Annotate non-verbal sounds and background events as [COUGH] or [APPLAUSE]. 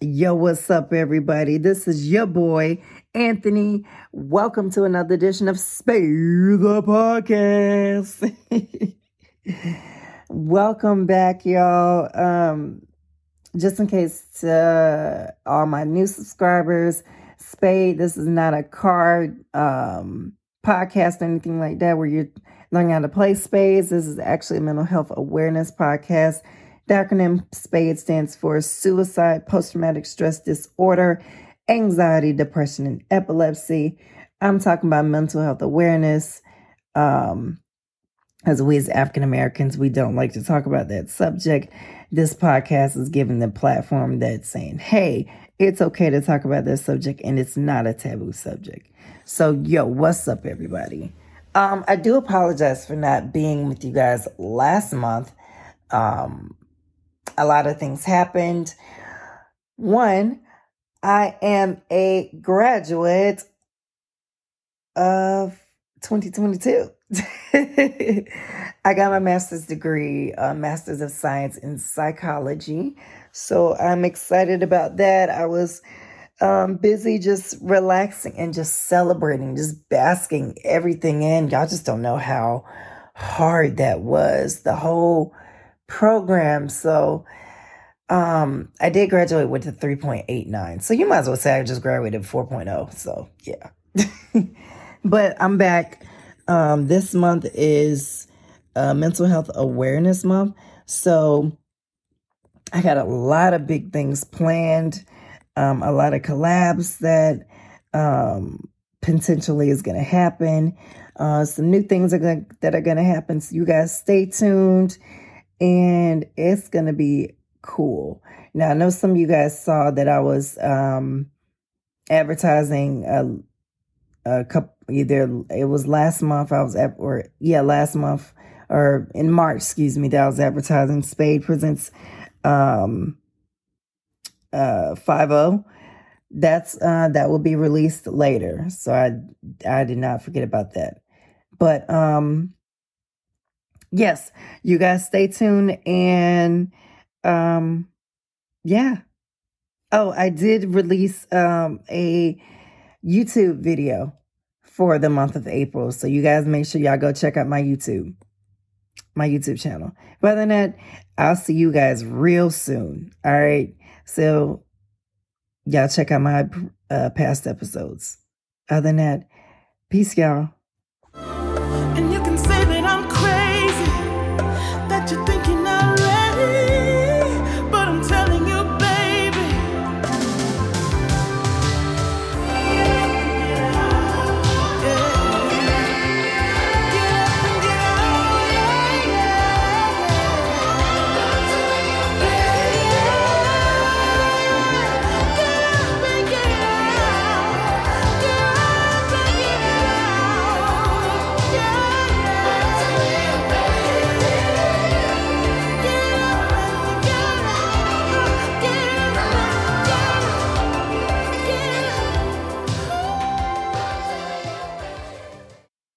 Yo, what's up, everybody? This is your boy, Anthony. Welcome to another edition of Spade the Podcast. [LAUGHS] Welcome back, y'all. Um, just in case uh, all my new subscribers, Spade, this is not a card um, podcast or anything like that where you're learning how to play spades. This is actually a mental health awareness podcast. The acronym SPADE stands for Suicide, Post Traumatic Stress Disorder, Anxiety, Depression, and Epilepsy. I'm talking about mental health awareness. Um, as we as African Americans, we don't like to talk about that subject. This podcast is giving the platform that's saying, hey, it's okay to talk about this subject and it's not a taboo subject. So, yo, what's up, everybody? Um, I do apologize for not being with you guys last month. Um, a lot of things happened. One, I am a graduate of 2022. [LAUGHS] I got my master's degree, uh, master's of science in psychology. So I'm excited about that. I was um, busy just relaxing and just celebrating, just basking everything in. Y'all just don't know how hard that was. The whole program. So um I did graduate with a 3.89. So you might as well say I just graduated 4.0. So yeah. [LAUGHS] but I'm back. Um this month is uh, mental health awareness month. So I got a lot of big things planned, um, a lot of collabs that um, potentially is going to happen. Uh, some new things are gonna, that are going to happen. So you guys stay tuned and it's going to be cool. Now, I know some of you guys saw that I was um, advertising a, a couple, either it was last month, I was at, or yeah, last month, or in March, excuse me, that I was advertising Spade Presents um, uh, 50. That's uh, that will be released later. So I I did not forget about that. But um yes, you guys stay tuned and um yeah. Oh, I did release um a YouTube video for the month of April. So you guys make sure y'all go check out my YouTube. My YouTube channel. But other than that, I'll see you guys real soon. All right. So y'all check out my uh, past episodes. Other than that, peace, y'all.